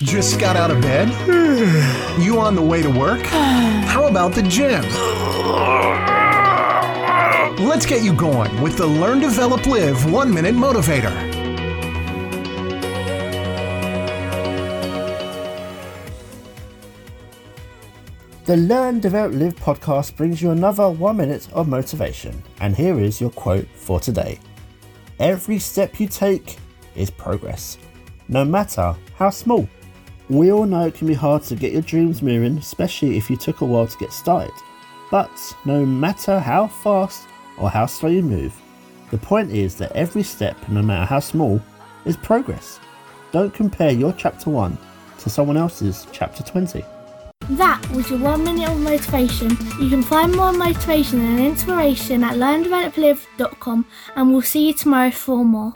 Just got out of bed? You on the way to work? How about the gym? Let's get you going with the Learn, Develop, Live One Minute Motivator. The Learn, Develop, Live podcast brings you another one minute of motivation. And here is your quote for today Every step you take is progress, no matter how small. We all know it can be hard to get your dreams moving, especially if you took a while to get started. But no matter how fast or how slow you move, the point is that every step, no matter how small, is progress. Don't compare your chapter 1 to someone else's chapter 20. That was your one minute of motivation. You can find more motivation and inspiration at learndeveloplive.com and we'll see you tomorrow for more.